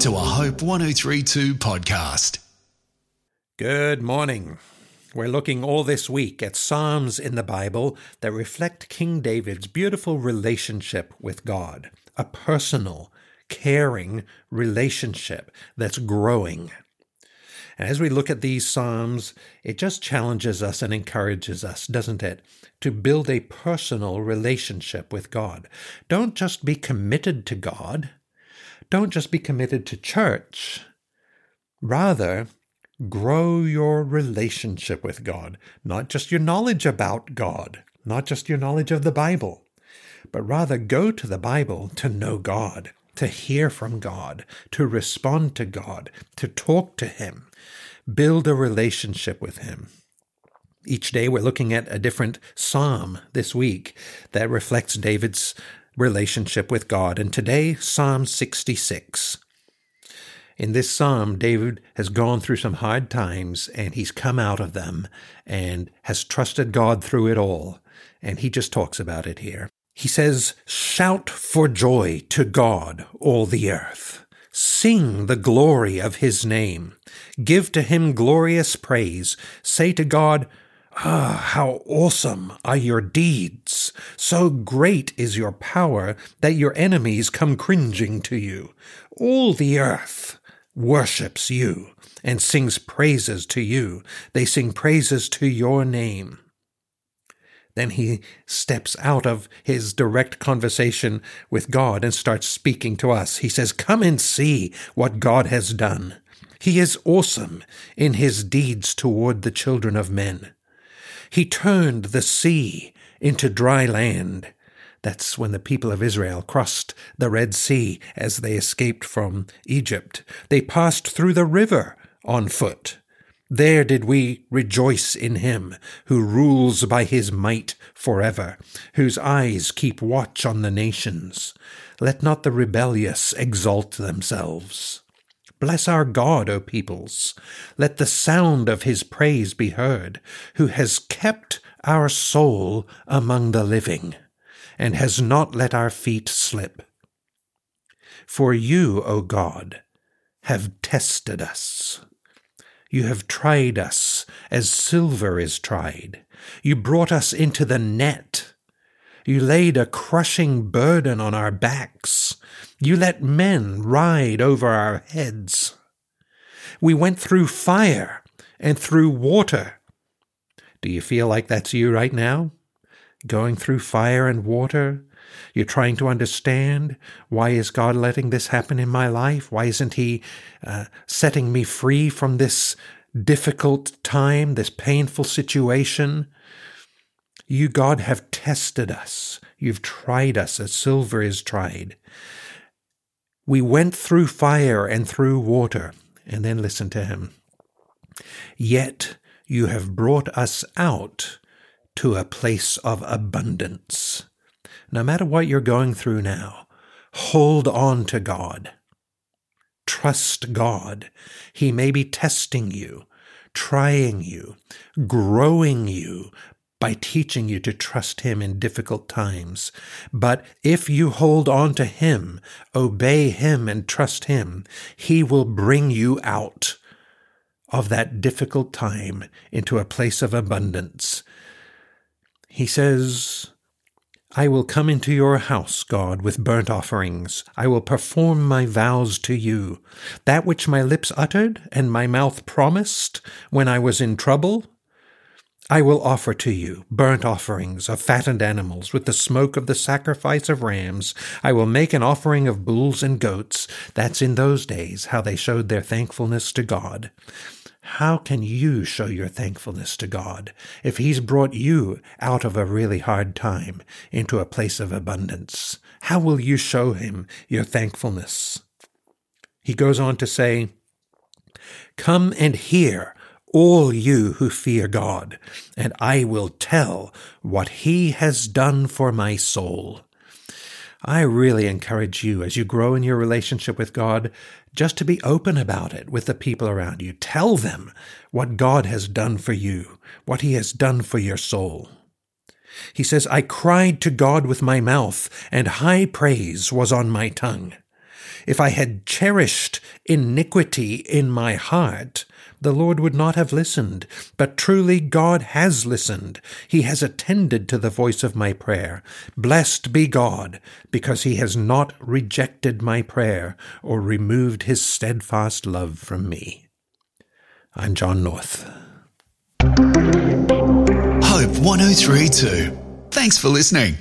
to a Hope 1032 podcast. Good morning. We're looking all this week at Psalms in the Bible that reflect King David's beautiful relationship with God, a personal, caring relationship that's growing. And as we look at these Psalms, it just challenges us and encourages us, doesn't it, to build a personal relationship with God. Don't just be committed to God, don't just be committed to church. Rather, grow your relationship with God, not just your knowledge about God, not just your knowledge of the Bible, but rather go to the Bible to know God, to hear from God, to respond to God, to talk to Him, build a relationship with Him. Each day we're looking at a different psalm this week that reflects David's relationship with God. And today, Psalm 66. In this psalm, David has gone through some hard times and he's come out of them and has trusted God through it all. And he just talks about it here. He says, Shout for joy to God, all the earth. Sing the glory of his name. Give to him glorious praise. Say to God, Ah, how awesome are your deeds! So great is your power that your enemies come cringing to you. All the earth worships you and sings praises to you. They sing praises to your name. Then he steps out of his direct conversation with God and starts speaking to us. He says, Come and see what God has done. He is awesome in his deeds toward the children of men. He turned the sea into dry land. That's when the people of Israel crossed the Red Sea as they escaped from Egypt. They passed through the river on foot. There did we rejoice in him who rules by his might forever, whose eyes keep watch on the nations. Let not the rebellious exalt themselves. Bless our God, O peoples. Let the sound of his praise be heard, who has kept our soul among the living, and has not let our feet slip. For you, O God, have tested us. You have tried us as silver is tried. You brought us into the net. You laid a crushing burden on our backs. You let men ride over our heads. We went through fire and through water. Do you feel like that's you right now? Going through fire and water? You're trying to understand why is God letting this happen in my life? Why isn't He uh, setting me free from this difficult time, this painful situation? You, God, have tested us. You've tried us as silver is tried. We went through fire and through water. And then listen to him. Yet you have brought us out to a place of abundance. No matter what you're going through now, hold on to God. Trust God. He may be testing you, trying you, growing you, by teaching you to trust Him in difficult times. But if you hold on to Him, obey Him, and trust Him, He will bring you out of that difficult time into a place of abundance. He says, I will come into your house, God, with burnt offerings. I will perform my vows to you. That which my lips uttered and my mouth promised when I was in trouble, I will offer to you burnt offerings of fattened animals with the smoke of the sacrifice of rams. I will make an offering of bulls and goats. That's in those days how they showed their thankfulness to God. How can you show your thankfulness to God if He's brought you out of a really hard time into a place of abundance? How will you show Him your thankfulness? He goes on to say, Come and hear all you who fear God, and I will tell what He has done for my soul. I really encourage you as you grow in your relationship with God just to be open about it with the people around you. Tell them what God has done for you, what He has done for your soul. He says, I cried to God with my mouth, and high praise was on my tongue. If I had cherished iniquity in my heart, the Lord would not have listened. But truly God has listened. He has attended to the voice of my prayer. Blessed be God, because he has not rejected my prayer or removed his steadfast love from me. I'm John North. Hope 1032. Thanks for listening.